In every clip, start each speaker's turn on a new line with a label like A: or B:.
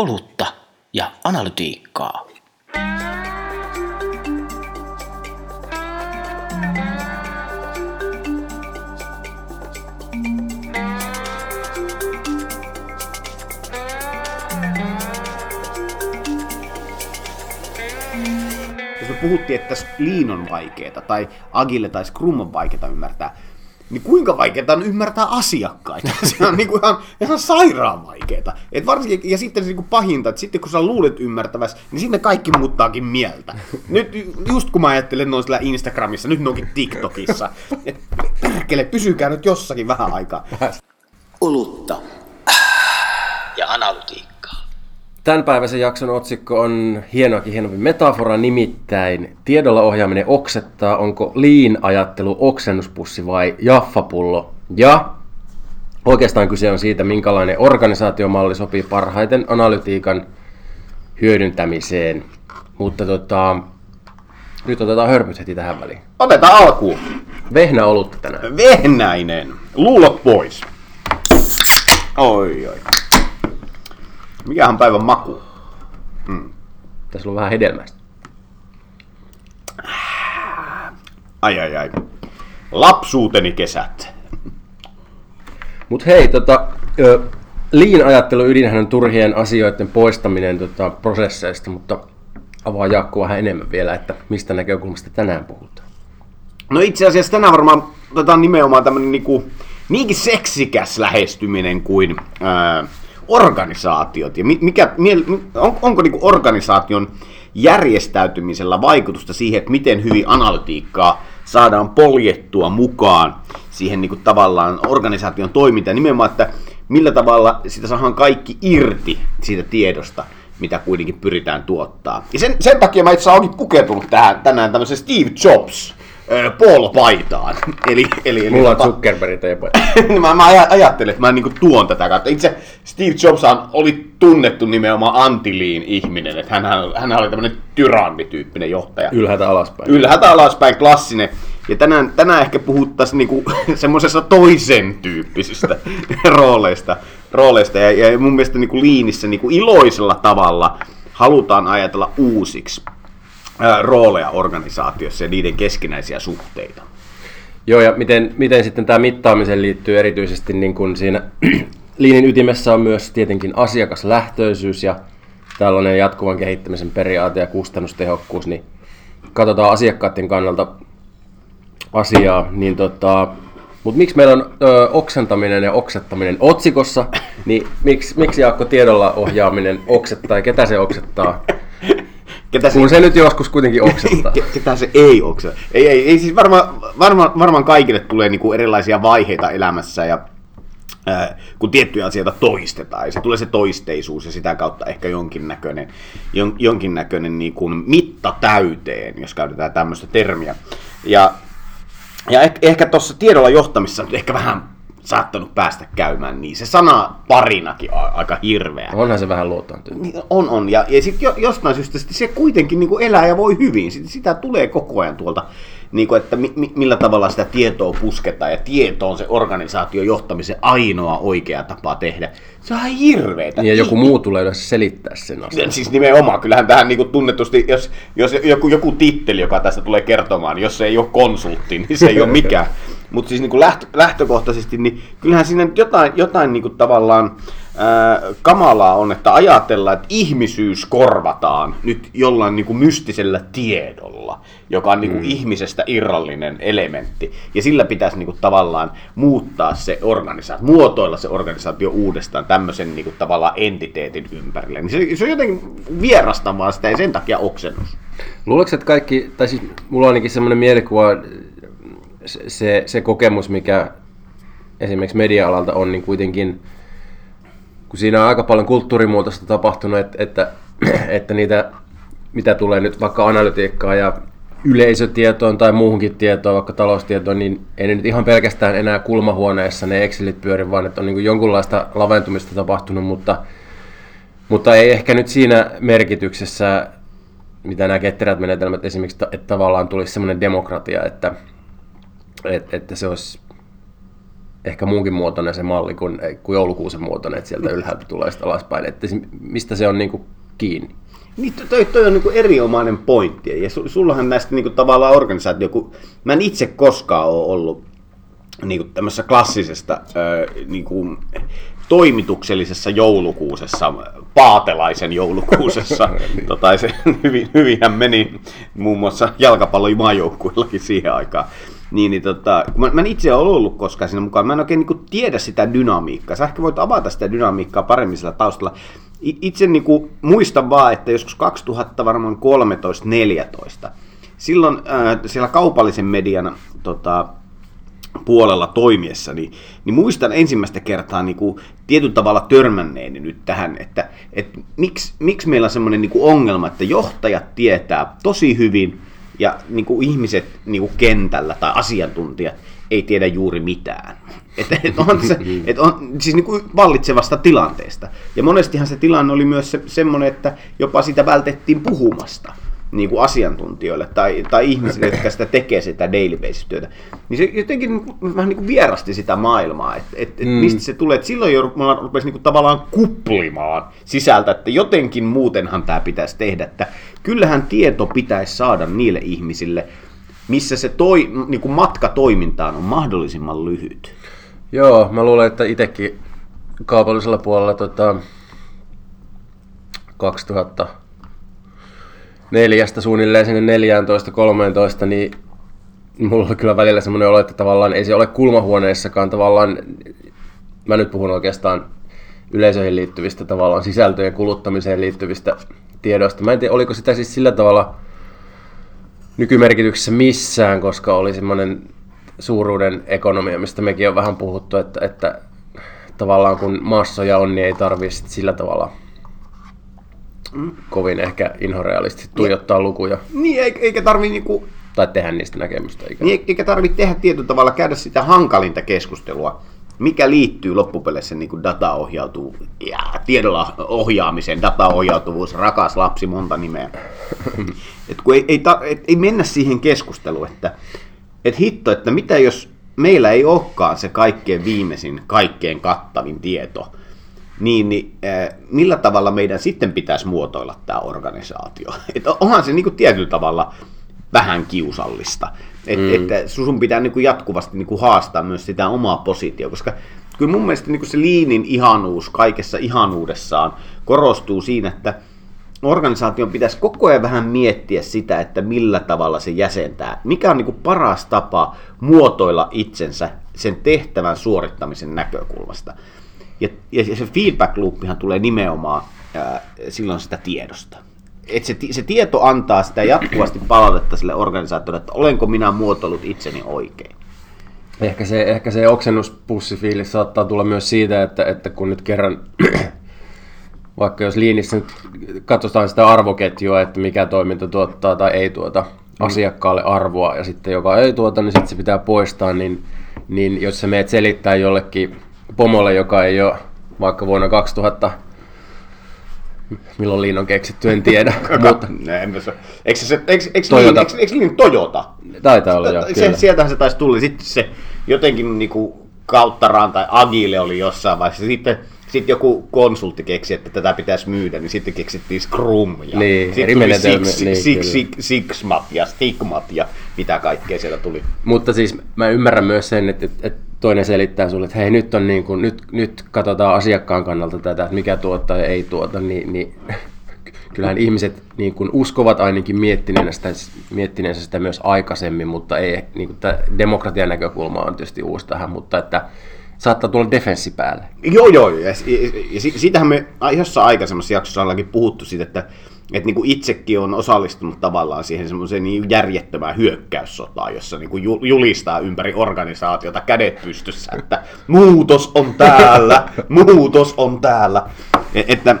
A: olutta ja analytiikkaa.
B: jos me puhuttiin, että Lean on vaikeeta tai Agile tai Scrum on vaikeeta ymmärtää, niin kuinka vaikeaa on ymmärtää asiakkaita? Se on niinku ihan, ihan sairaan vaikeeta. Et varsinkin, ja sitten se niinku pahinta, että sitten kun sä luulet ymmärtäväs, niin sinne kaikki muuttaakin mieltä. Nyt just kun mä ajattelen noin sillä Instagramissa, nyt ne onkin TikTokissa. Et perkele, pysykää nyt jossakin vähän aikaa.
A: Olutta ja analytiikkaa.
C: Tämänpäiväisen jakson otsikko on hienoakin hienompi metafora, nimittäin tiedolla ohjaaminen oksettaa, onko liin-ajattelu oksennuspussi vai jaffapullo. Ja oikeastaan kyse on siitä, minkälainen organisaatiomalli sopii parhaiten analytiikan hyödyntämiseen. Mutta tota, nyt otetaan hörpyt heti tähän väliin.
B: Otetaan alkuun.
C: Vehnä olutta tänään.
B: Vehnäinen. Luulot pois. Oi, oi. Mikähän päivän maku?
C: Tässä on vähän hedelmästä.
B: Ai ai ai. Lapsuuteni kesät.
C: Mutta hei, tota, ö, liin ajattelu ydinhän on turhien asioiden poistaminen tota, prosesseista, mutta avaa Jaakko vähän enemmän vielä, että mistä näkökulmasta tänään puhutaan.
B: No itse asiassa tänään varmaan otetaan nimenomaan tämmönen niinku, niinkin seksikäs lähestyminen kuin ää, organisaatiot. Ja mi- mikä, on, onko niinku organisaation järjestäytymisellä vaikutusta siihen, että miten hyvin analytiikkaa saadaan poljettua mukaan siihen niinku tavallaan organisaation toimintaan. Nimenomaan, että millä tavalla sitä saadaan kaikki irti siitä tiedosta, mitä kuitenkin pyritään tuottaa. Ja sen, sen takia mä itse asiassa olenkin pukeutunut tähän, tänään tämmöisen Steve Jobs ö, polo-paitaan. Eli, eli, eli
C: Mulla on
B: tota-
C: Zuckerberg teidän
B: niin mä, mä aja- ajattelin, että mä niinku tuon tätä kautta. Itse Steve Jobs oli tunnettu nimenomaan antiliin ihminen, että hän, hän oli tämmöinen tyrannityyppinen johtaja.
C: ylhäältä alaspäin.
B: Ylhäältä alaspäin klassinen. Ja tänään, tänään ehkä puhuttaisiin niinku semmoisessa toisen tyyppisistä rooleista. rooleista. Ja, ja mun mielestä niinku liinissä niinku iloisella tavalla halutaan ajatella uusiksi rooleja organisaatiossa ja niiden keskinäisiä suhteita.
C: Joo, ja miten, miten sitten tämä mittaamiseen liittyy erityisesti niin kuin siinä liinin ytimessä on myös tietenkin asiakaslähtöisyys ja tällainen jatkuvan kehittämisen periaate ja kustannustehokkuus, niin katsotaan asiakkaiden kannalta asiaa, niin tota, mutta miksi meillä on ö, oksentaminen ja oksettaminen otsikossa, niin miksi, miksi Jaakko tiedolla ohjaaminen oksettaa ja ketä se oksettaa?
B: Ketä
C: Kun se nyt joskus kuitenkin oksettaa.
B: Ke- Ketä se ei oksa? Ei, ei, ei siis varmaan varma, varmaan kaikille tulee niinku erilaisia vaiheita elämässä ja ää, kun tiettyjä asioita toistetaan, ja se tulee se toisteisuus ja sitä kautta ehkä jonkinnäköinen, jon, jonkinnäköinen niinku mitta täyteen, jos käytetään tämmöistä termiä. Ja, ja ehkä, ehkä tuossa tiedolla johtamisessa nyt ehkä vähän saattanut päästä käymään niin. Se sana parinakin on aika hirveä.
C: Onhan se vähän luotaan
B: Niin, On, on. Ja, ja sitten jo, jostain syystä sit se kuitenkin niin kuin elää ja voi hyvin. Sitä, sitä tulee koko ajan tuolta, niin kuin, että mi, mi, millä tavalla sitä tietoa pusketaan. Ja tieto on se organisaation johtamisen ainoa oikea tapa tehdä. Se on ihan hirveetä.
C: Ja joku muu tulee yleensä selittää sen asian.
B: Siis nimenomaan, kyllähän tähän niin kuin tunnetusti, jos, jos joku, joku titteli, joka tästä tulee kertomaan, jos se ei ole konsultti, niin se ei ole mikään. Mutta siis niin kuin lähtö, lähtökohtaisesti, niin kyllähän siinä nyt jotain, jotain niin kuin tavallaan ää, kamalaa on, että ajatellaan, että ihmisyys korvataan nyt jollain niin kuin mystisellä tiedolla, joka on niin kuin mm. ihmisestä irrallinen elementti. Ja sillä pitäisi niin kuin tavallaan muuttaa se organisaatio, muotoilla se organisaatio uudestaan tämmöisen niin kuin tavallaan entiteetin ympärille. Niin se, se on jotenkin vierastavaa sitä ja sen takia oksennus.
C: Luuletko, että kaikki, tai siis mulla on ainakin semmoinen mielikuva, se, se, kokemus, mikä esimerkiksi media-alalta on, niin kuitenkin, kun siinä on aika paljon kulttuurimuutosta tapahtunut, että, että, että niitä, mitä tulee nyt vaikka analytiikkaan ja yleisötietoon tai muuhunkin tietoon, vaikka taloustietoon, niin ei ne nyt ihan pelkästään enää kulmahuoneessa ne Excelit pyöri, vaan että on niin jonkunlaista laventumista tapahtunut, mutta, mutta ei ehkä nyt siinä merkityksessä, mitä nämä ketterät menetelmät esimerkiksi, että tavallaan tulisi semmoinen demokratia, että, että, että se olisi ehkä muunkin muotoinen se malli kuin, kuin joulukuusen muotoinen, että sieltä ylhäältä tulee sitä alaspäin. Että mistä se on niin kuin kiinni?
B: Niin, toi, toi on niin erinomainen pointti. Ja su, sullahan näistä niin kuin, tavallaan organisaatio, kun mä en itse koskaan ole ollut niin kuin, tämmöisessä klassisesta niin kuin, toimituksellisessa joulukuusessa, paatelaisen joulukuusessa. niin. tota, se hyvin, hyvinhän meni muun muassa jalkapallon maajoukkuillakin siihen aikaan. Niin, niin tota, mä, mä en itse ole ollut koskaan siinä mukaan, mä en oikein niin tiedä sitä dynamiikkaa. Sä ehkä voit avata sitä dynamiikkaa paremmin sillä taustalla. Itse niin kuin, muistan vaan, että joskus 2000 varmaan 13-14, silloin äh, siellä kaupallisen median tota, puolella toimiessa, niin, niin muistan ensimmäistä kertaa niin kuin, tietyllä tavalla törmänneeni nyt tähän, että, että miksi, miksi meillä on semmoinen niin ongelma, että johtajat tietää tosi hyvin ja niin kuin ihmiset niin kuin kentällä tai asiantuntijat ei tiedä juuri mitään. Että et on se, et on, siis niin kuin vallitsevasta tilanteesta. Ja monestihan se tilanne oli myös se, semmoinen, että jopa sitä vältettiin puhumasta niin kuin asiantuntijoille tai, tai ihmisille, jotka sitä tekee sitä daily basis työtä, niin se jotenkin niin kuin, vähän niin kuin vierasti sitä maailmaa, että et, et mm. mistä se tulee. Et silloin jo mulla rupesi niin kuin tavallaan kuplimaan sisältä, että jotenkin muutenhan tämä pitäisi tehdä, että kyllähän tieto pitäisi saada niille ihmisille, missä se toi, niin kuin matka toimintaan on mahdollisimman lyhyt.
C: Joo, mä luulen, että itsekin kaupallisella puolella tota, 2000 neljästä suunnilleen sinne 14-13, niin mulla on kyllä välillä semmoinen olo, että tavallaan ei se ole kulmahuoneessakaan tavallaan, mä nyt puhun oikeastaan yleisöihin liittyvistä tavallaan sisältöjen kuluttamiseen liittyvistä tiedoista. Mä en tiedä, oliko sitä siis sillä tavalla nykymerkityksessä missään, koska oli semmoinen suuruuden ekonomia, mistä mekin on vähän puhuttu, että, että tavallaan kun massoja on, niin ei tarvitse sillä tavalla mm. kovin ehkä inhorealistisesti tuijottaa niin, lukuja.
B: Niin, eikä tarvi niinku...
C: Tai tehdä niistä näkemystä.
B: Eikä, niin, eikä tarvitse tehdä tietyllä tavalla, käydä sitä hankalinta keskustelua, mikä liittyy loppupeleissä niin kuin dataohjautuu ja tiedolla ohjaamiseen, dataohjautuvuus, rakas lapsi, monta nimeä. Et kun ei, ei, ta, et, ei mennä siihen keskusteluun, että et hitto, että mitä jos meillä ei olekaan se kaikkein viimeisin, kaikkein kattavin tieto, niin, niin äh, millä tavalla meidän sitten pitäisi muotoilla tämä organisaatio? Et onhan se niin kuin tietyllä tavalla vähän kiusallista. Et, mm. Että sun pitää niin kuin jatkuvasti niin kuin haastaa myös sitä omaa positioa, koska kyllä mun mielestä niin kuin se liinin ihanuus kaikessa ihanuudessaan korostuu siinä, että organisaation pitäisi koko ajan vähän miettiä sitä, että millä tavalla se jäsentää, mikä on niin kuin paras tapa muotoilla itsensä sen tehtävän suorittamisen näkökulmasta. Ja, ja se feedback loopihan tulee nimenomaan ää, silloin sitä tiedosta. Et se, se tieto antaa sitä jatkuvasti palautetta sille organisaatiolle, että olenko minä muotoillut itseni oikein.
C: Ehkä se, ehkä se oksennuspussifiilis saattaa tulla myös siitä, että, että kun nyt kerran, vaikka jos liinissä nyt katsotaan sitä arvoketjua, että mikä toiminta tuottaa tai ei tuota mm. asiakkaalle arvoa, ja sitten joka ei tuota, niin sitten se pitää poistaa, niin, niin jos sä meet selittää jollekin pomolle, joka ei ole vaikka vuonna 2000 milloin liin on keksitty, en tiedä. mutta...
B: Eikö, se, eikö, eikö, Toyota. Liin, eikö, eikö Toyota?
C: Taitaa olla, joo,
B: se, Sieltähän se taisi tulla. Sitten se jotenkin niin kuin kauttaraan tai Agile oli jossain vaiheessa. Sitten sitten joku konsultti keksi, että tätä pitäisi myydä, niin sitten keksittiin Scrum ja
C: niin,
B: sitten tuli six, niin, six, six, Sixmat ja Stigmat ja mitä kaikkea siellä tuli.
C: Mutta siis mä ymmärrän myös sen, että, että toinen selittää sulle, että hei nyt, on niin kuin, nyt, nyt katsotaan asiakkaan kannalta tätä, että mikä tuottaa ja ei tuota, niin, niin kyllähän ihmiset niin kuin uskovat ainakin miettineensä sitä, miettineensä sitä myös aikaisemmin, mutta ei, niin kuin tämä demokratian näkökulma on tietysti uusi tähän, mutta että saattaa tulla defenssi päälle.
B: Joo, joo, ja, ja, ja siitähän me jossain aikaisemmassa jaksossa ollaankin puhuttu siitä, että että niin kuin itsekin on osallistunut tavallaan siihen semmoiseen niin järjettömään hyökkäyssotaan, jossa niin kuin julistaa ympäri organisaatiota kädet pystyssä, että muutos on täällä, muutos on täällä. E, että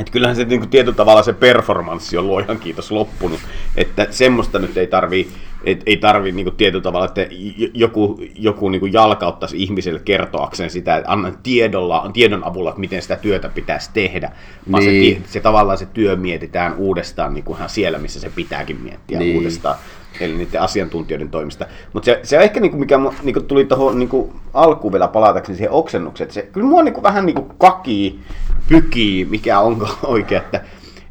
B: että kyllähän se niin kuin tietyllä tavalla se performanssi on luojan kiitos loppunut, että semmoista nyt ei tarvii et ei tarvi niin tietyllä tavalla, että joku, joku niin jalkauttaisi ihmiselle kertoakseen sitä, että annan tiedolla, tiedon avulla, että miten sitä työtä pitäisi tehdä, vaan niin. se, se, tavallaan se työ mietitään uudestaan niin kuin siellä, missä se pitääkin miettiä niin. uudestaan. Eli niiden asiantuntijoiden toimista. Mutta se, se on ehkä, niinku, mikä niinku, tuli tuohon niinku, alkuun vielä palatakseni siihen oksennukseen, että se kyllä mua niinku, vähän niinku, kakii, pykii, mikä onko oikein, että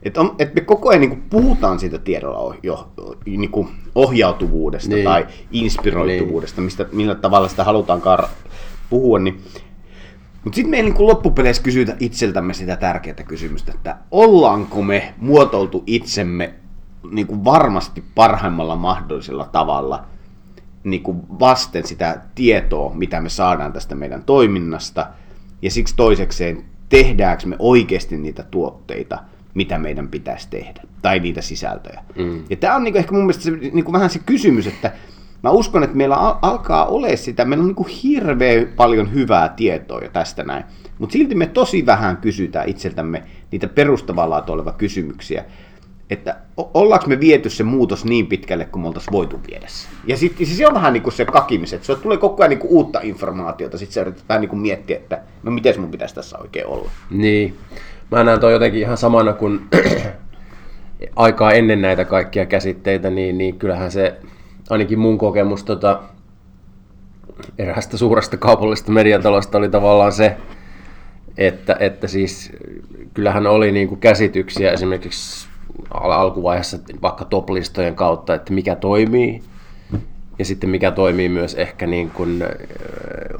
B: et on, et me koko ajan niin puhutaan siitä tiedolla jo, niin kuin ohjautuvuudesta niin. tai inspiroituvuudesta, niin. mistä, millä tavalla sitä halutaankaan puhua. Niin. Mutta sitten me niin loppupeleissä kysytä itseltämme sitä tärkeää kysymystä, että ollaanko me muotoiltu itsemme niin kuin varmasti parhaimmalla mahdollisella tavalla niin kuin vasten sitä tietoa, mitä me saadaan tästä meidän toiminnasta. Ja siksi toisekseen, tehdäänkö me oikeasti niitä tuotteita – mitä meidän pitäisi tehdä, tai niitä sisältöjä. Mm. Ja tämä on niinku ehkä mun mielestä se, niinku vähän se kysymys, että mä uskon, että meillä al- alkaa olla sitä, meillä on niinku hirveän paljon hyvää tietoa jo tästä näin, mutta silti me tosi vähän kysytään itseltämme niitä perustavalla oleva kysymyksiä, että ollaanko me viety se muutos niin pitkälle, kuin me oltaisiin voitu viedä se. Ja sitten siis se on vähän niin kuin se kakimiset, että tulee koko ajan niin kuin uutta informaatiota, sitten sä yrität vähän niin kuin miettiä, että no miten mun pitäisi tässä oikein olla.
C: Niin mä näen toi jotenkin ihan samana kuin aikaa ennen näitä kaikkia käsitteitä, niin, niin kyllähän se, ainakin mun kokemus tota, eräästä suuresta kaupallisesta mediatalosta oli tavallaan se, että, että siis kyllähän oli niin kuin käsityksiä esimerkiksi alkuvaiheessa vaikka toplistojen kautta, että mikä toimii, ja sitten mikä toimii myös ehkä niin kuin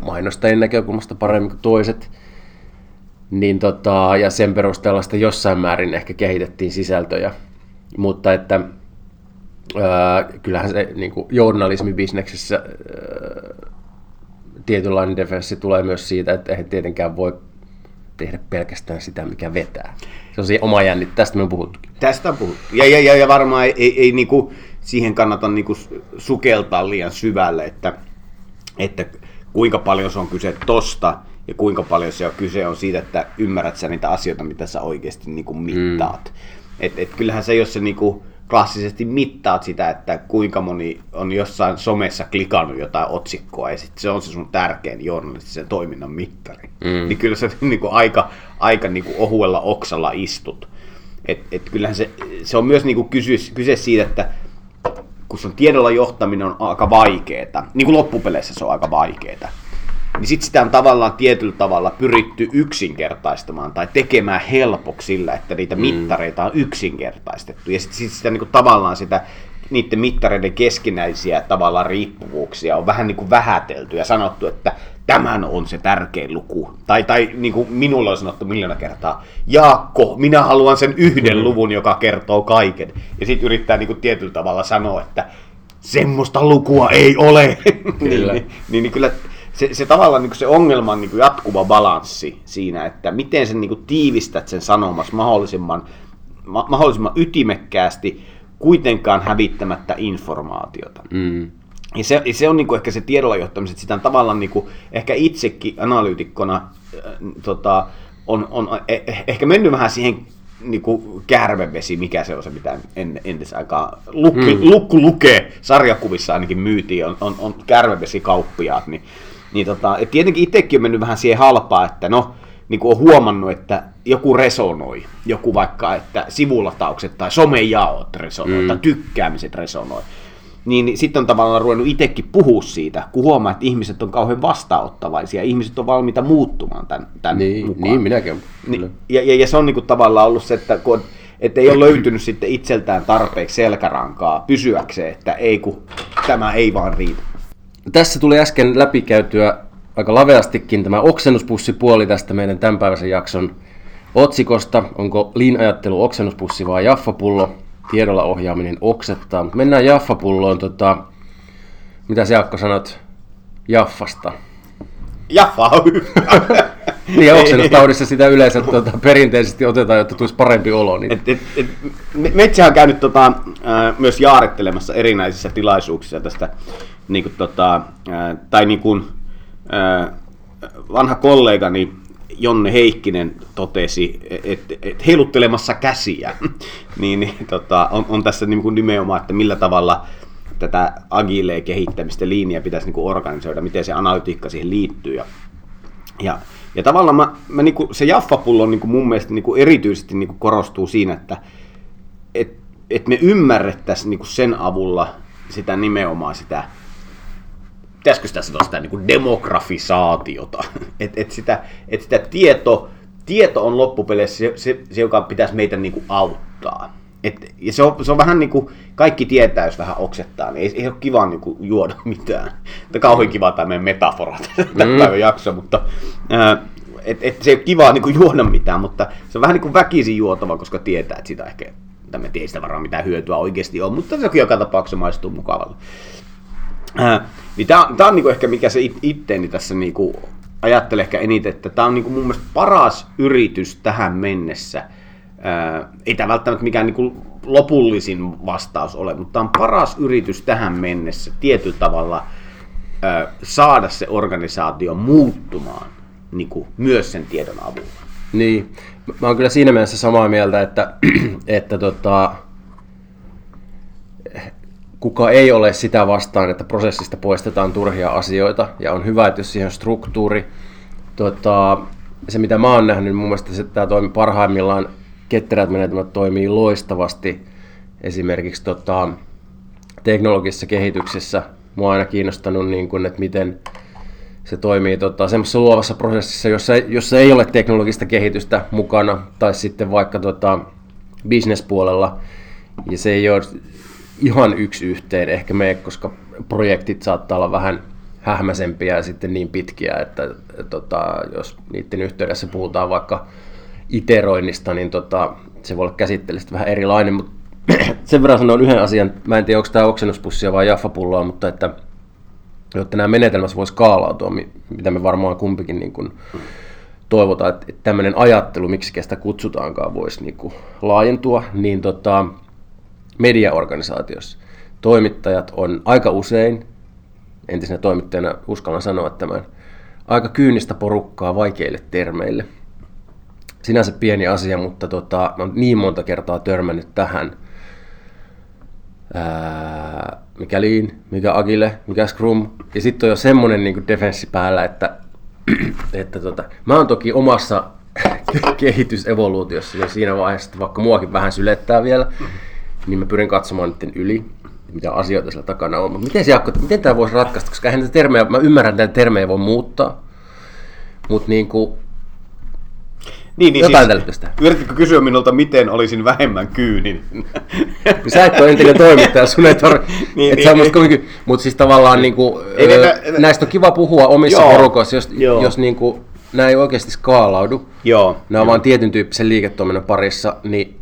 C: mainostajien näkökulmasta paremmin kuin toiset niin tota, ja sen perusteella sitten jossain määrin ehkä kehitettiin sisältöjä. Mutta että ää, kyllähän se niin kuin journalismibisneksessä ää, tietynlainen defenssi tulee myös siitä, että eihän tietenkään voi tehdä pelkästään sitä, mikä vetää. Se on se oma jännit, tästä me on puhuttu.
B: Tästä on puhuttu. Ja, ja, ja, ja varmaan ei, ei, ei niinku, siihen kannata niinku sukeltaa liian syvälle, että, että kuinka paljon se on kyse tosta, ja kuinka paljon se on kyse on siitä, että ymmärrät sä niitä asioita, mitä sä oikeasti niin kuin mittaat. Mm. Et, et kyllähän se, jos sä niin kuin klassisesti mittaat sitä, että kuinka moni on jossain somessa klikannut jotain otsikkoa ja sitten se on se sun tärkein journalistisen toiminnan mittari, mm. niin kyllä se niin kuin aika, aika niin kuin ohuella oksalla istut. Et, et kyllähän se, se on myös niin kuin kyse, kyse siitä, että kun sun tiedolla johtaminen on aika vaikeeta, niin kuin loppupeleissä se on aika vaikeeta, niin sitten sitä on tavallaan tietyllä tavalla pyritty yksinkertaistamaan tai tekemään helpoksi sillä, että niitä mm. mittareita on yksinkertaistettu. Ja sitten sit sitä niin kuin, tavallaan sitä niiden mittareiden keskinäisiä tavallaan riippuvuuksia on vähän niin kuin vähätelty ja sanottu, että tämän on se tärkein luku. Tai, tai niin kuin minulle on sanottu miljoona kertaa, Jaakko, minä haluan sen yhden mm. luvun, joka kertoo kaiken. Ja sitten yrittää niin kuin tietyllä tavalla sanoa, että semmoista lukua ei ole. Kyllä. niin, niin, niin kyllä se, se tavallaan niin se ongelma on niin jatkuva balanssi siinä, että miten sen niin tiivistät sen sanomas mahdollisimman, ma, mahdollisimman ytimekkäästi, kuitenkaan hävittämättä informaatiota. Mm. Ja se, se on niin ehkä se tiedolla johtamisen, että sitä on tavallaan niin ehkä itsekin analyytikkona äh, tota, on, on eh, ehkä mennyt vähän siihen niin kärvevesi, mikä se on se, mitä en, entis aikaa lukki, mm. lukku lukee, sarjakuvissa ainakin myytiin, on, on, on kärvevesikauppiaat, niin niin tota, et tietenkin itsekin on mennyt vähän siihen halpaa, että no, niin kuin on huomannut, että joku resonoi, joku vaikka, että sivulataukset tai somejaot resonoi, mm. tai tykkäämiset resonoi. Niin, sitten on tavallaan ruvennut itsekin puhua siitä, kun huomaa, että ihmiset on kauhean vastaanottavaisia, ihmiset on valmiita muuttumaan tämän, tämän
C: niin,
B: mukaan.
C: Niin, minäkin.
B: Niin, ja, ja, ja se on niin kuin tavallaan ollut se, että kun että ei ole löytynyt sitten itseltään tarpeeksi selkärankaa pysyäkseen, että ei kun tämä ei vaan riitä.
C: Tässä tuli äsken läpikäytyä aika laveastikin tämä oksennuspussipuoli tästä meidän tämänpäiväisen jakson otsikosta. Onko liin-ajattelu oksennuspussi vai jaffapullo? Tiedolla ohjaaminen oksettaa. Mennään jaffapulloon. Tota, mitä se Jaakko sanot Jaffasta?
B: Jaffa
C: niin, oksennustaudissa sitä yleensä tuota, perinteisesti otetaan, jotta tulisi parempi olo. Niin... Et, et,
B: et, Metsä on käynyt tota, myös jaarittelemassa erinäisissä tilaisuuksissa tästä niin kuin, tota, tai niin kuin, vanha kollegani Jonne Heikkinen totesi, että et heiluttelemassa käsiä, niin, niin tota, on, on tässä niin kuin nimenomaan, että millä tavalla tätä agilee kehittämistä linjaa pitäisi niin kuin organisoida, miten se analytiikka siihen liittyy. Ja, ja, ja tavallaan mä, mä niin kuin, se jaffapullo niin kuin mun mielestä niin kuin erityisesti niin kuin korostuu siinä, että et, et me ymmärrettäisiin niin kuin sen avulla sitä nimenomaan sitä, pitäisikö sitä sanoa sitä niin kuin demografisaatiota, että et sitä, et sitä tieto, tieto on loppupeleissä se, se, se joka pitäisi meitä niin kuin auttaa. Et, ja se on, se on vähän niin kuin, kaikki tietää, jos vähän oksettaa, niin ei, ei ole kiva niin kuin, juoda mitään. Tämä kauhean kiva tämä meidän metafora tämän mm. päivän jakso, mutta ää, et, et, se ei ole kiva niin kuin, juoda mitään, mutta se on vähän niin kuin väkisin juotava, koska tietää, että sitä ehkä, tai me sitä varmaan mitään hyötyä oikeasti on, mutta se joka tapauksessa maistuu mukavalle. Ää, niin tämä, on niin kuin ehkä mikä se it, itteeni tässä niin kuin, ajattelen ehkä eniten, että tämä on niin kuin mun mielestä paras yritys tähän mennessä – ei tämä välttämättä mikään niin kuin lopullisin vastaus ole, mutta tämä on paras yritys tähän mennessä tietyllä tavalla saada se organisaatio muuttumaan niin kuin myös sen tiedon avulla.
C: Niin, mä oon kyllä siinä mielessä samaa mieltä, että, että tota, kuka ei ole sitä vastaan, että prosessista poistetaan turhia asioita, ja on hyvä, että jos siihen on struktuuri. Tota, se mitä mä oon nähnyt, niin mun mielestä se, tämä toimii parhaimmillaan ketterät menetelmät toimii loistavasti esimerkiksi tota, teknologisessa kehityksessä. Mua on aina kiinnostanut, niin kun, että miten se toimii tota, semmoisessa luovassa prosessissa, jossa, jossa ei ole teknologista kehitystä mukana, tai sitten vaikka tota, bisnespuolella, ja se ei ole ihan yksi yhteen ehkä me, koska projektit saattaa olla vähän hähmäsempiä ja sitten niin pitkiä, että tota, jos niiden yhteydessä puhutaan vaikka iteroinnista, niin tota, se voi olla käsittelystä vähän erilainen, mutta sen verran sanon yhden asian, mä en tiedä onko tämä oksennuspussia vai jaffapulloa, mutta että jotta nämä menetelmät voisi skaalautua, mitä me varmaan kumpikin niin kuin toivotaan, että tämmöinen ajattelu, miksi sitä kutsutaankaan, voisi niin kuin laajentua, niin tota, mediaorganisaatiossa toimittajat on aika usein, entisenä toimittajana uskallan sanoa tämän, aika kyynistä porukkaa vaikeille termeille – sinänsä pieni asia, mutta tota, olen niin monta kertaa törmännyt tähän. Ää, mikä lean, mikä agile, mikä scrum. Ja sitten on jo semmonen niin defenssi päällä, että, että tota, mä oon toki omassa kehitysevoluutiossa ja siinä vaiheessa, vaikka muakin vähän sylettää vielä, niin mä pyrin katsomaan niiden yli, mitä asioita siellä takana on. Mutta miten, se, miten tämä voisi ratkaista, koska eihän termejä, mä ymmärrän, että näitä termejä voi muuttaa, mutta niin kuin,
B: niin, niin Jotain siis, tällaista. Yrititkö kysyä minulta, miten olisin vähemmän kyyninen?
C: Sä et ole entinen toimittaja, sun ei tar... niin, niin, niin. Kovin... Mutta siis tavallaan niin kuin, ei, öö, näitä, näistä on kiva puhua omissa joo, porukoissa, jos, joo. jos niin kuin, nämä ei oikeasti skaalaudu. Joo, nämä on vain tietyn tyyppisen liiketoiminnan parissa, niin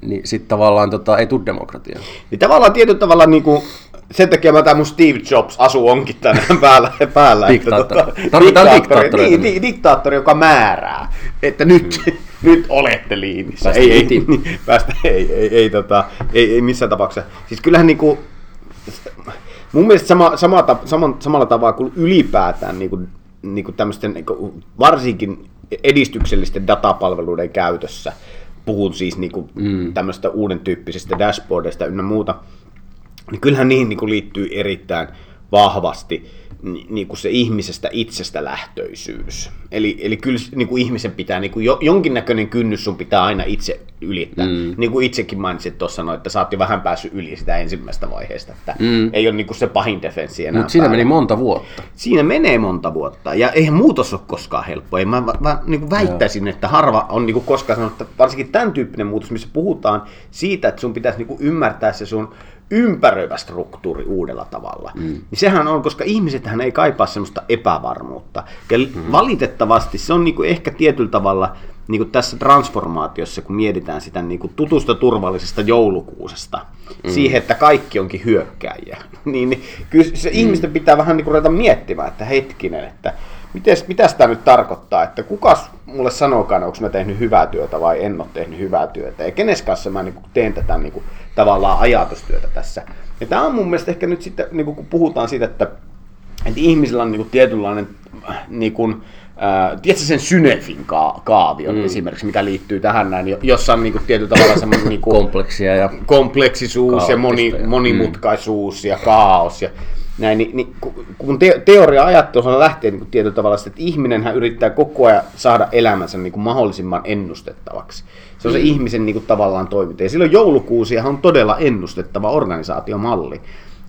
C: niin sitten tavallaan tota, ei tule demokratiaa.
B: Niin tavallaan tietyllä tavalla niin kuin, sen takia mä tämä mun Steve Jobs asu onkin tänään päällä. päällä
C: diktaattori. Että, tota, Tarvitaan diktaattori.
B: Niin, niin, diktaattori, joka määrää, että nyt, mm. nyt olette liinissä.
C: Päästä ei, ei,
B: niin, päästä, ei, ei, ei, tota, ei, ei missään tapauksessa. Siis kyllähän niinku, mun mielestä sama, sama, sama, samalla tavalla kuin ylipäätään niinku, niinku tämmöisten niinku, varsinkin edistyksellisten datapalveluiden käytössä, puhun siis niinku mm. tämmöistä uuden tyyppisistä dashboardista ynnä muuta, niin kyllähän niihin niin kuin liittyy erittäin vahvasti niin kuin se ihmisestä itsestä lähtöisyys. Eli, eli kyllä niin kuin ihmisen pitää, niin kuin jo, jonkinnäköinen kynnys sun pitää aina itse ylittää. Mm. Niin kuin itsekin mainitsit tuossa, no, että sä oot jo vähän päässyt yli sitä ensimmäistä vaiheesta, että mm. ei ole niin kuin se pahin defenssi enää.
C: Mutta siinä meni monta vuotta.
B: Siinä menee monta vuotta, ja eihän muutos ole koskaan helppo. Ei, mä, mä niin kuin väittäisin, Joo. että harva on niin kuin koskaan sanonut, että varsinkin tämän tyyppinen muutos, missä puhutaan siitä, että sun pitäisi niin kuin ymmärtää se sun ympäröivä struktuuri uudella tavalla. Mm. Niin sehän on, koska ihmisethän ei kaipaa semmoista epävarmuutta. Ja mm. valitettavasti se on niinku ehkä tietyllä tavalla niinku tässä transformaatiossa, kun mietitään sitä niinku tutusta turvallisesta joulukuusesta, mm. siihen, että kaikki onkin hyökkääjiä, niin, niin kyllä se mm. ihmisten pitää vähän niinku ruveta miettimään, että hetkinen, että mites, mitäs tämä nyt tarkoittaa, että kukas mulle sanookaan, onko mä tehnyt hyvää työtä vai en ole tehnyt hyvää työtä, ja kenes kanssa mä niinku teen tätä niinku tavallaan ajatustyötä tässä. Ja tämä on mun mielestä ehkä nyt sitten, niin kun puhutaan siitä, että, että ihmisillä on niin kuin tietynlainen, niin kuin, äh, tiedätkö sen Synefin ka- kaavion mm. esimerkiksi, mikä liittyy tähän näin, jossa on niin kuin tietyllä tavalla semmoinen niin kuin,
C: Kompleksia ja
B: kompleksisuus ja moni, monimutkaisuus mm. ja kaos. Ja, näin, niin, niin kun te, teoria ajattelu lähtee niin tietyllä tavalla, että ihminenhän yrittää koko ajan saada elämänsä niin kuin mahdollisimman ennustettavaksi. Se on se mm. ihmisen niin kuin, tavallaan toiminta. Ja silloin joulukuusihan on todella ennustettava organisaatiomalli.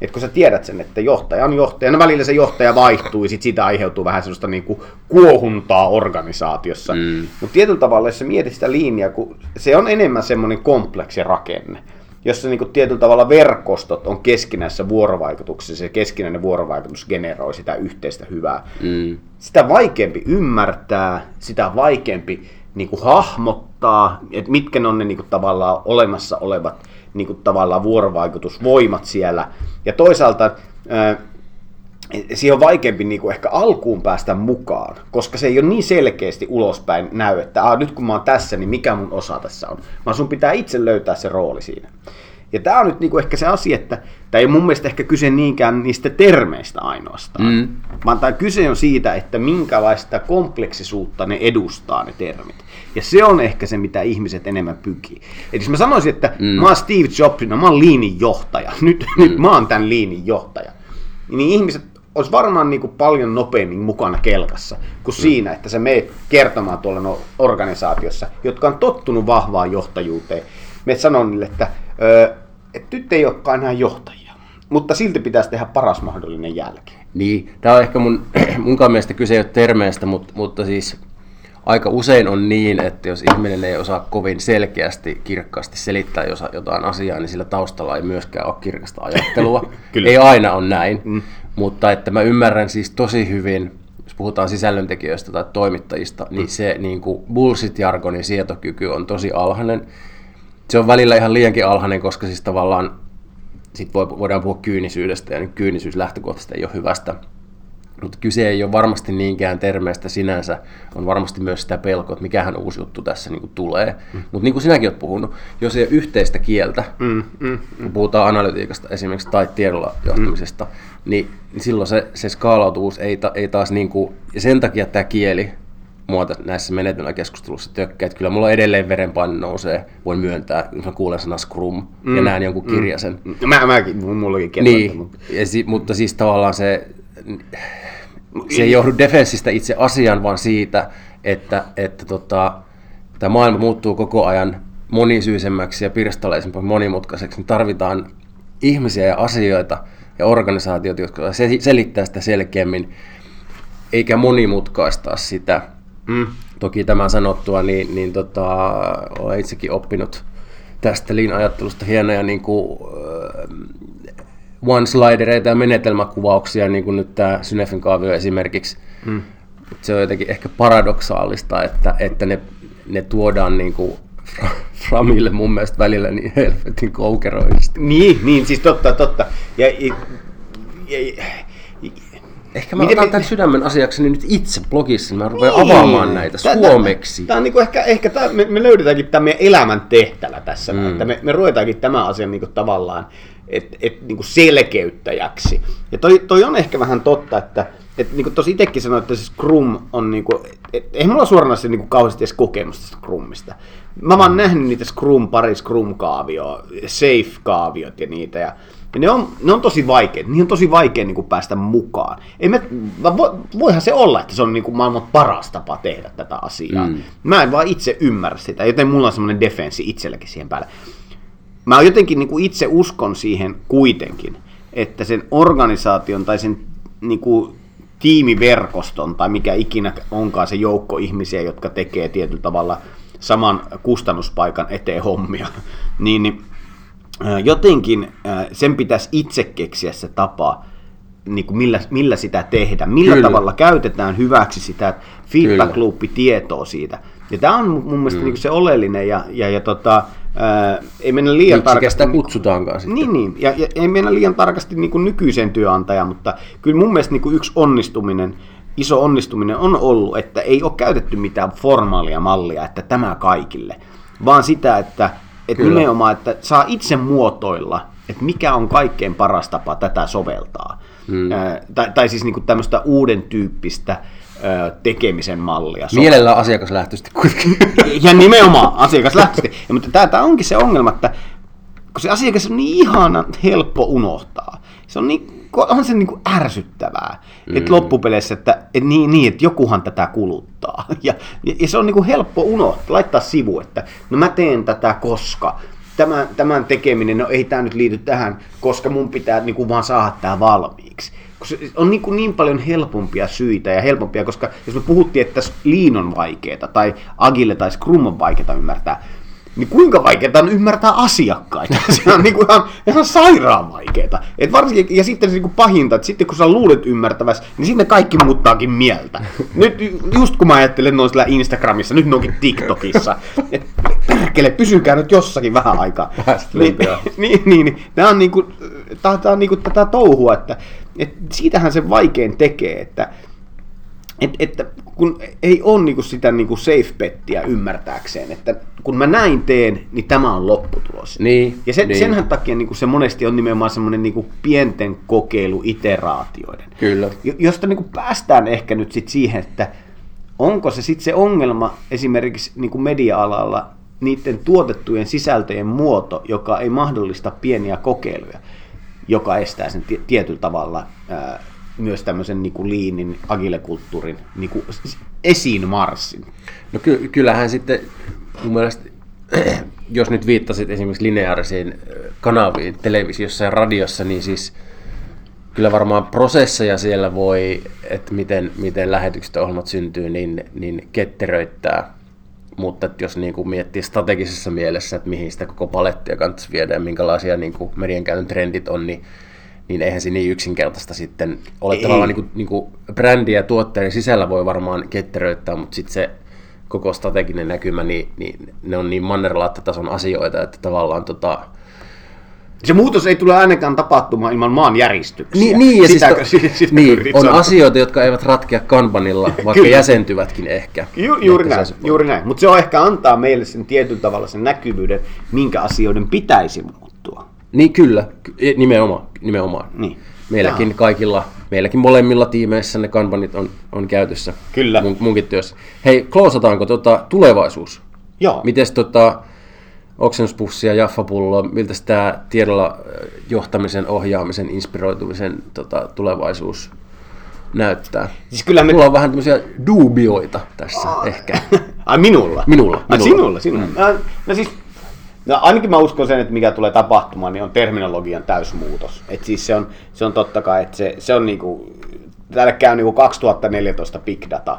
B: että kun sä tiedät sen, että johtaja on johtaja, no välillä se johtaja vaihtuu ja sit siitä aiheutuu vähän sellaista niin kuin kuohuntaa organisaatiossa. Mm. Mutta tietyllä tavalla, jos sä mietit sitä linjaa, kun se on enemmän semmoinen kompleksi rakenne, jossa niin kuin tietyllä tavalla verkostot on keskinäisessä vuorovaikutuksessa ja keskinäinen vuorovaikutus generoi sitä yhteistä hyvää. Mm. Sitä vaikeampi ymmärtää, sitä vaikeampi niin kuin hahmottaa, että mitkä ne on ne niin kuin tavallaan olemassa olevat niin kuin tavallaan vuorovaikutusvoimat siellä. Ja toisaalta siihen on vaikeampi niin kuin ehkä alkuun päästä mukaan, koska se ei ole niin selkeästi ulospäin näy, että ah, nyt kun mä oon tässä, niin mikä mun osa tässä on. Vaan sun pitää itse löytää se rooli siinä. Ja tämä on nyt niinku ehkä se asia, että tämä ei mun mielestä ehkä kyse niinkään niistä termeistä ainoastaan, mm. vaan tämä kyse on siitä, että minkälaista kompleksisuutta ne edustaa ne termit. Ja se on ehkä se, mitä ihmiset enemmän pykii. Eli jos mä sanoisin, että mm. mä oon Steve Jobs, no mä oon liinin johtaja, nyt, mm. nyt mä oon tämän liinin johtaja, niin ihmiset olisi varmaan niin kuin paljon nopeammin mukana kelkassa kuin mm. siinä, että sä meet kertomaan tuolla no organisaatiossa, jotka on tottunut vahvaan johtajuuteen. Me sanon niille, että, että nyt ei olekaan enää johtajia, mutta silti pitäisi tehdä paras mahdollinen jälki.
C: Niin, tämä on ehkä mun, munkaan mielestä kyse ei ole termeistä, mutta, mutta siis aika usein on niin, että jos ihminen ei osaa kovin selkeästi, kirkkaasti selittää jotain asiaa, niin sillä taustalla ei myöskään ole kirkasta ajattelua. ei aina ole näin, mm. mutta että mä ymmärrän siis tosi hyvin, jos puhutaan sisällöntekijöistä tai toimittajista, niin mm. se niin kuin bullshit-jargonin sietokyky on tosi alhainen. Se on välillä ihan liiankin alhainen, koska siis tavallaan sit voidaan puhua kyynisyydestä, ja niin kyynisyys lähtökohtaisesti ei ole hyvästä mutta kyse ei ole varmasti niinkään termeistä sinänsä, on varmasti myös sitä pelkoa, että mikähän uusi juttu tässä niin kuin tulee. Mm. Mutta niin kuin sinäkin olet puhunut, jos ei ole yhteistä kieltä, mm, mm, mm. kun puhutaan analytiikasta esimerkiksi tai tiedolla johtamisesta, mm. niin, niin silloin se, se skaalautuvuus ei, ta, ei taas, niin kuin, ja sen takia tämä kieli mua näissä menetelmäkeskustelussa tökkää, että kyllä mulla edelleen verenpaine nousee, voin myöntää, jos mä kuulen sana Scrum mm, ja näen jonkun kirjasen.
B: Mm. Mä, mäkin, mullakin
C: Niin, mutta... Ja si, mutta siis tavallaan se, se ei johdu defenssistä itse asian, vaan siitä, että, että tota, tämä maailma muuttuu koko ajan monisyisemmäksi ja pirstaleisemmaksi monimutkaiseksi, niin tarvitaan ihmisiä ja asioita ja organisaatiot, jotka selittää sitä selkeämmin, eikä monimutkaistaa sitä. Mm. Toki tämän sanottua, niin, niin tota, olen itsekin oppinut tästä lean-ajattelusta hienoja niin kuin, one-slidereita ja menetelmäkuvauksia, niin kuin nyt tämä Synefin kaavio esimerkiksi. Mm. Se on jotenkin ehkä paradoksaalista, että, että ne, ne tuodaan niin kuin Framille mun mielestä välillä niin helvetin koukeroisesti.
B: Niin, niin, siis totta, totta. Ja, ja, ja,
C: Ehkä mä Miten otan me... tämän sydämen asiakseni nyt itse blogissa, niin mä rupean niin. avaamaan näitä tää, suomeksi.
B: Tämä on niinku ehkä, ehkä tää, me, me löydetäänkin tämä meidän elämän tehtävä tässä, mm. että me, me ruvetaankin tämän asian niinku tavallaan et, et, niin kuin selkeyttäjäksi. Ja toi, toi on ehkä vähän totta, että et, niin kuin tosi itsekin sanoin, että se Scrum on, niin kuin, et, ei mulla suoranaisesti niin kuin kauheasti edes kokemusta Scrumista. Mä vaan nähnyt niitä Scrum, pari Scrum-kaavioa, Safe-kaaviot ja niitä, ja ja ne on, ne on tosi vaikeita, niihin on tosi vaikea niin kuin päästä mukaan. Ei me, vo, voihan se olla, että se on niin kuin maailman paras tapa tehdä tätä asiaa. Mm. Mä en vaan itse ymmärrä sitä, joten mulla on semmoinen defenssi itselläkin siihen päälle mä jotenkin niin kuin itse uskon siihen kuitenkin, että sen organisaation tai sen niin kuin tiimiverkoston tai mikä ikinä onkaan se joukko ihmisiä, jotka tekee tietyllä tavalla saman kustannuspaikan eteen hommia, niin, niin jotenkin sen pitäisi itse keksiä se tapa, niin kuin millä, millä sitä tehdä, millä Kyllä. tavalla käytetään hyväksi sitä feedback loopi tietoa siitä. Ja tämä on mun mielestä mm. niin se oleellinen ja, ja, ja tota, ää, ei mennä liian tarkasti...
C: sitä kutsutaankaan
B: sitten. Niin, niin. Ja, ja ei mennä liian tarkasti niin kuin nykyiseen työnantajaan, mutta kyllä mun mielestä niin kuin yksi onnistuminen, iso onnistuminen on ollut, että ei ole käytetty mitään formaalia mallia, että tämä kaikille, vaan sitä, että, että nimenomaan, että saa itse muotoilla, että mikä on kaikkein paras tapa tätä soveltaa. Hmm. Ää, tai, tai siis niin kuin tämmöistä uuden tyyppistä tekemisen mallia.
C: Mielellään asiakaslähtöisesti kuitenkin.
B: Ja nimenomaan asiakaslähtöisesti. Ja, mutta tämä, tämä onkin se ongelma, että kun se asiakas on niin ihana helppo unohtaa. Se on niin, on se niin kuin ärsyttävää, mm. että loppupeleissä, että, että, niin, niin, että jokuhan tätä kuluttaa. Ja, ja se on niin kuin helppo unohtaa, laittaa sivu, että no mä teen tätä koska, tämän, tämän tekeminen, no ei tämä nyt liity tähän, koska mun pitää niin kuin vaan saada tämä valmiiksi. On niin, kuin niin paljon helpompia syitä ja helpompia, koska jos me puhuttiin, että liin on vaikeaa tai agile tai scrum on vaikeaa ymmärtää, niin kuinka vaikeaa on ymmärtää asiakkaita. Se on niinku ihan, ihan sairaan vaikeaa. Et varsinkin, ja sitten se niinku pahinta, että sitten kun sä luulet ymmärtävässä, niin sinne kaikki muuttaakin mieltä. Nyt just kun mä ajattelen noin sillä Instagramissa, nyt ne onkin TikTokissa, että perkele, pysykää nyt jossakin vähän aikaa. Niin, niin, niin, niin, tää on niinku, tää, tää on niinku tätä touhua, että, että siitähän se vaikein tekee, että, et, että kun ei ole niinku sitä niinku safe bettiä ymmärtääkseen, että kun mä näin teen, niin tämä on lopputulos.
C: Niin,
B: ja sen,
C: niin.
B: senhän takia niinku se monesti on nimenomaan semmoinen niinku pienten kokeilu iteraatioiden.
C: Kyllä.
B: Jo- Josta niinku päästään ehkä nyt sit siihen, että onko se sitten se ongelma esimerkiksi niinku media-alalla niiden tuotettujen sisältöjen muoto, joka ei mahdollista pieniä kokeiluja, joka estää sen tie- tietyllä tavalla myös tämmöisen niinku liinin, agilekulttuurin niinku s- esiin marssin.
C: No ky- kyllähän sitten mun mielestä, jos nyt viittasit esimerkiksi lineaarisiin kanaviin televisiossa ja radiossa, niin siis kyllä varmaan prosesseja siellä voi, että miten, miten lähetykset ja ohjelmat syntyy, niin, niin ketteröittää. Mutta että jos niin kuin miettii strategisessa mielessä, että mihin sitä koko palettia kannattaisi viedä ja minkälaisia niin kuin median käytön trendit on, niin, niin eihän se niin yksinkertaista sitten ole.
B: Ei.
C: Tavallaan niin kuin, niin kuin brändi ja tuotteiden sisällä voi varmaan ketteröittää, mutta sitten se koko strateginen näkymä, niin, niin ne on niin mannerlaattatason asioita, että tavallaan tota,
B: Se muutos ei tule ainakaan tapahtumaan ilman maanjäristyksiä.
C: niin, niin, ja
B: Sitäkö-
C: siis,
B: sitä
C: niin, on
B: sanoa.
C: asioita, jotka eivät ratkea kanbanilla, vaikka
B: Kyllä.
C: jäsentyvätkin ehkä.
B: Ju, juuri
C: Ehkä
B: näin, juuri näin. Mutta se on ehkä antaa meille sen tietyllä tavalla sen näkyvyyden, minkä asioiden pitäisi muuttua.
C: Niin kyllä, ky- e, nimenomaan. nimenomaan.
B: Niin.
C: Meilläkin
B: Jaa.
C: kaikilla, meilläkin molemmilla tiimeissä ne kanbanit on, on käytössä.
B: Kyllä.
C: Mun, munkin työssä. Hei, kloosataanko tota, tulevaisuus?
B: Joo.
C: Mites tota, oksennuspussi ja jaffapullo, miltä tämä tiedolla ö, johtamisen, ohjaamisen, inspiroitumisen tota, tulevaisuus näyttää?
B: Siis kyllä me...
C: Mulla on vähän tämmöisiä dubioita tässä ehkä.
B: Ai minulla?
C: Minulla,
B: Ai
C: minulla.
B: sinulla, sinulla. Mm. No, no siis, no ainakin mä uskon sen, että mikä tulee tapahtumaan, niin on terminologian täysmuutos. Et siis se on, se on totta kai, että se, se on niinku, täällä käy niinku 2014 big data,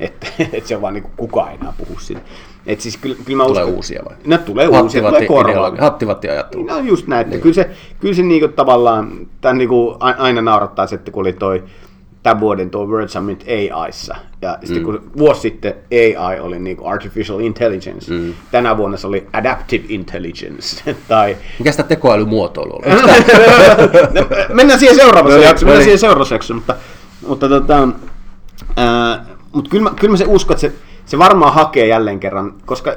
B: että et se on vaan niinku kuka ei enää puhu siitä. Et siis kyllä, kyllä mä
C: Tulee
B: uskon,
C: uusia vai?
B: No tulee uusia, tulee
C: Hattivatti,
B: korvaavia.
C: ideologia- hattivatti ajattelu.
B: No just näin, että kyllä se, kyllä se niinku tavallaan, tämän niinku aina naurattaa se, että kun oli toi tämän vuoden tuo World Summit AIssa, ja sitten kun vuosi sitten AI oli niinku Artificial Intelligence, mm. tänä vuonna se oli Adaptive Intelligence, tai
C: Mikä sitä tekoälymuotoilu?
B: No, mennään siihen seuraavassa
C: No niin,
B: jaksoon,
C: no
B: mennään
C: niin.
B: siihen seuraavassa jaksoon, mutta, mutta, tota, ää, mutta kyllä, mä, kyllä mä se uskon, että se, se varmaan hakee jälleen kerran, koska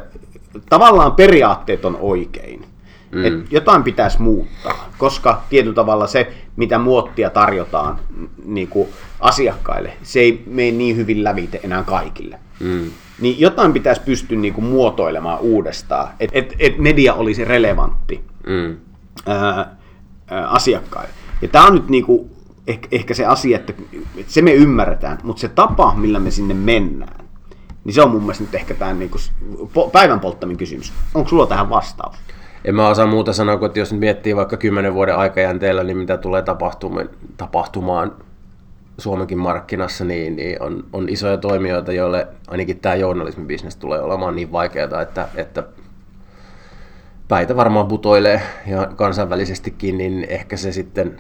B: tavallaan periaatteet on oikein. Mm. Et jotain pitäisi muuttaa, koska tietyllä tavalla se, mitä muottia tarjotaan niin kuin asiakkaille, se ei mene niin hyvin lävite enää kaikille.
C: Mm.
B: Niin jotain pitäisi pystyä niin kuin muotoilemaan uudestaan, että et, et media olisi relevantti
C: Mm.
B: ää, ää, asiakkaille. Ja tämä on nyt niinku ehkä, ehkä se asia, että, että se me ymmärretään, mutta se tapa, millä me sinne mennään, niin se on mun mielestä nyt ehkä tämä niinku, s- po- päivän polttamin kysymys. Onko sulla tähän vastaus?
C: En mä osaa muuta sanoa, kuin että jos nyt miettii vaikka kymmenen vuoden aikajänteellä, niin mitä tulee tapahtumaan, tapahtumaan Suomenkin markkinassa, niin, niin on, on isoja toimijoita, joille ainakin tämä journalismibisnes tulee olemaan niin vaikeaa, että, että päitä varmaan putoilee ja kansainvälisestikin, niin ehkä se sitten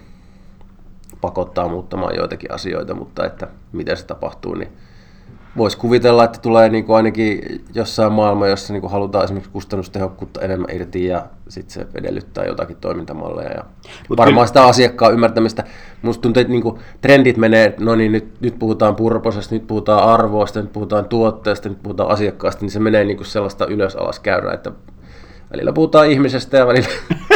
C: pakottaa muuttamaan joitakin asioita, mutta että miten se tapahtuu, niin voisi kuvitella, että tulee niin kuin ainakin jossain maailma, jossa niin kuin halutaan esimerkiksi kustannustehokkuutta enemmän irti ja sitten se edellyttää jotakin toimintamalleja ja
B: Mut
C: varmaan
B: kyllä-
C: sitä asiakkaan ymmärtämistä. Minusta tuntuu, että niin kuin trendit menee, no niin nyt, nyt puhutaan purposesta, nyt puhutaan arvoista, nyt puhutaan tuotteesta, nyt puhutaan asiakkaasta, niin se menee niin kuin sellaista ylös-alas käyrää, että välillä puhutaan ihmisestä ja välillä,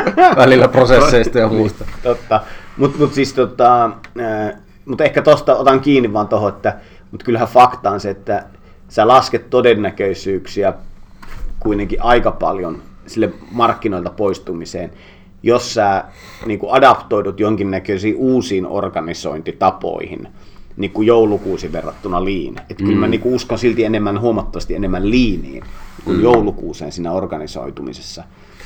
C: välillä prosesseista ja muusta.
B: Totta. Mutta mut siis tota, ää, mut ehkä tosta otan kiinni vaan tohon, että mut kyllähän fakta on se, että sä lasket todennäköisyyksiä kuitenkin aika paljon sille markkinoilta poistumiseen, jos sä niin adaptoidut jonkinnäköisiin uusiin organisointitapoihin, niin kuin joulukuusi verrattuna liin. Että kyllä mä niin kuin uskon silti enemmän, huomattavasti enemmän liiniin kuin mm. joulukuuseen siinä organisoitumisessa.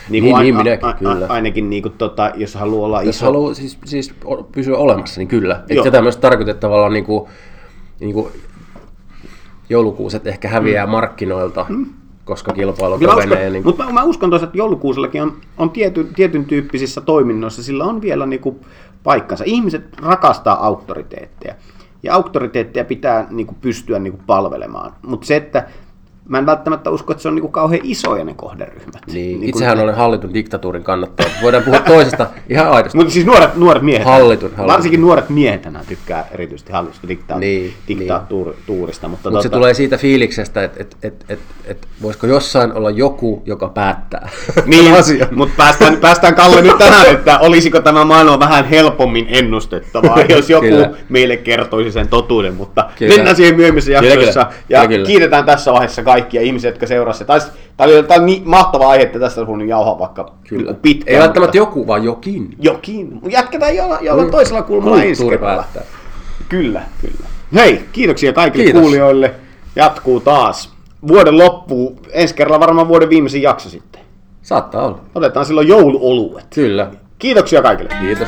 C: Niin, niin minäkin, kyllä.
B: Ainakin niin kuin, tota, jos haluaa olla
C: Jos
B: iso...
C: haluaa siis, siis pysyä olemassa, niin kyllä. Että tätä myös tarkoittaa tavallaan niin kuin, niin kuin joulukuuset ehkä häviää mm. markkinoilta, koska kilpailu kovenee. Niin
B: mutta mä, mä uskon tosiaan, että joulukuusellakin on, on tiety, tietyn tyyppisissä toiminnoissa, sillä on vielä niinku paikkansa. Ihmiset rakastaa auktoriteetteja. Ja auktoriteetteja pitää niinku pystyä niinku palvelemaan. Mutta se, että mä en välttämättä usko, että se on niinku kauhean isoja ne kohderyhmät.
C: Niin, niin itsehän olen hallitun diktatuurin kannattaja. Voidaan puhua toisesta ihan aidosti.
B: Mutta siis nuoret, nuoret miehet,
C: Hallitun, hallitun.
B: varsinkin nuoret miehet tykkää erityisesti hallitusta dikta-
C: Niin,
B: diktatuurista. Mutta
C: Mutta se
B: tota-
C: tulee siitä fiiliksestä, että et, et, et, et, voisiko jossain olla joku, joka päättää
B: Niin, mutta päästään, päästään Kalle nyt tähän, että olisiko tämä maailma vähän helpommin ennustettavaa, jos joku
C: Kyllä.
B: meille kertoisi sen totuuden, mutta
C: Kyllä.
B: mennään siihen myöhemmissä jaksoissa.
C: kyllä.
B: Ja
C: Kyllä, kyllä.
B: kiitetään tässä vaiheessa kaikkia ihmisiä, jotka seurasivat. Tämä oli, tämä oli niin mahtava aihe, että tästä voinut jauhaa vaikka
C: Kyllä.
B: niin pitkään.
C: Ei välttämättä joku, vaan jokin.
B: Jokin. Jatketaan jolla, jolla
C: Niin.
B: toisella kulmalla ensi kerralla. Kyllä, kyllä. Hei, kiitoksia kaikille
C: Kiitos.
B: kuulijoille. Jatkuu taas. Vuoden loppuun. Ensi kerralla varmaan vuoden viimeisin jakso sitten.
C: Saattaa olla.
B: Otetaan silloin jouluoluet.
C: Kyllä.
B: Kiitoksia kaikille.
C: Kiitos.